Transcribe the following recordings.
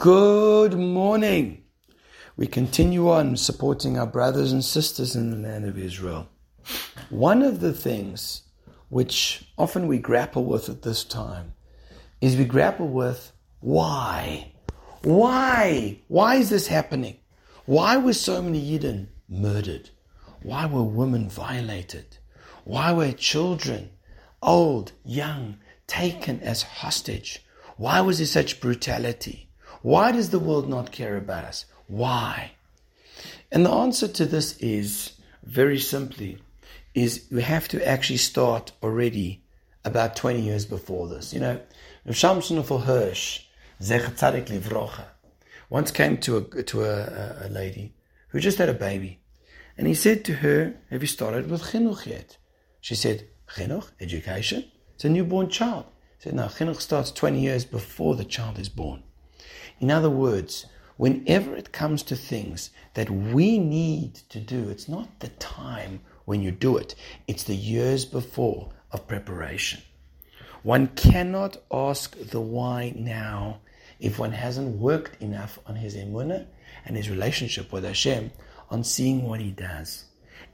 Good morning. We continue on supporting our brothers and sisters in the land of Israel. One of the things which often we grapple with at this time is we grapple with why? Why? Why is this happening? Why were so many Yidden murdered? Why were women violated? Why were children, old, young, taken as hostage? Why was there such brutality? Why does the world not care about us? Why? And the answer to this is very simply is we have to actually start already about 20 years before this. You know, Shamson of Hirsch, Livrocha, once came to a, to a, a, lady who just had a baby. And he said to her, Have you started with chinuch yet? She said, Chinuch, education? It's a newborn child. He said, No, chinuch starts 20 years before the child is born. In other words, whenever it comes to things that we need to do, it's not the time when you do it, it's the years before of preparation. One cannot ask the why now if one hasn't worked enough on his emunah and his relationship with Hashem on seeing what he does.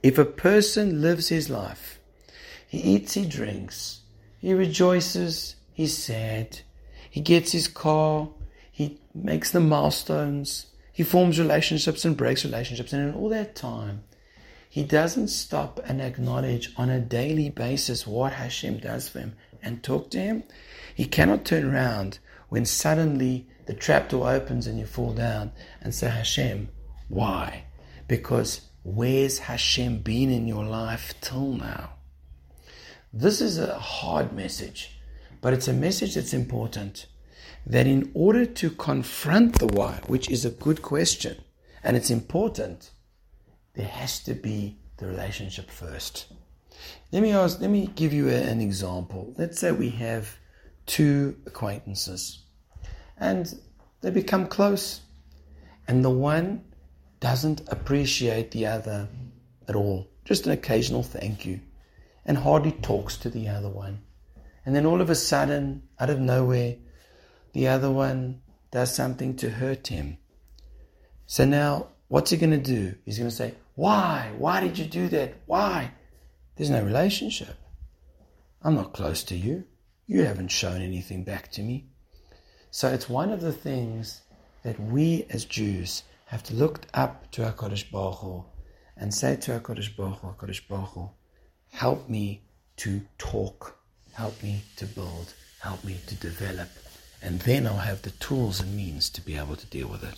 If a person lives his life, he eats, he drinks, he rejoices, he's sad, he gets his car, he makes the milestones. He forms relationships and breaks relationships. And in all that time, he doesn't stop and acknowledge on a daily basis what Hashem does for him and talk to him. He cannot turn around when suddenly the trapdoor opens and you fall down and say, Hashem, why? Because where's Hashem been in your life till now? This is a hard message, but it's a message that's important that in order to confront the why, which is a good question and it's important, there has to be the relationship first. Let me ask, let me give you a, an example. Let's say we have two acquaintances and they become close, and the one doesn't appreciate the other at all, just an occasional thank you, and hardly talks to the other one. And then all of a sudden, out of nowhere, the other one does something to hurt him. So now, what's he going to do? He's going to say, Why? Why did you do that? Why? There's no relationship. I'm not close to you. You haven't shown anything back to me. So it's one of the things that we as Jews have to look up to HaKadosh Baruch Hu and say to HaKadosh Baruch Hu, HaKadosh Baruch Hu, help me to talk, help me to build, help me to develop, and then I'll have the tools and means to be able to deal with it.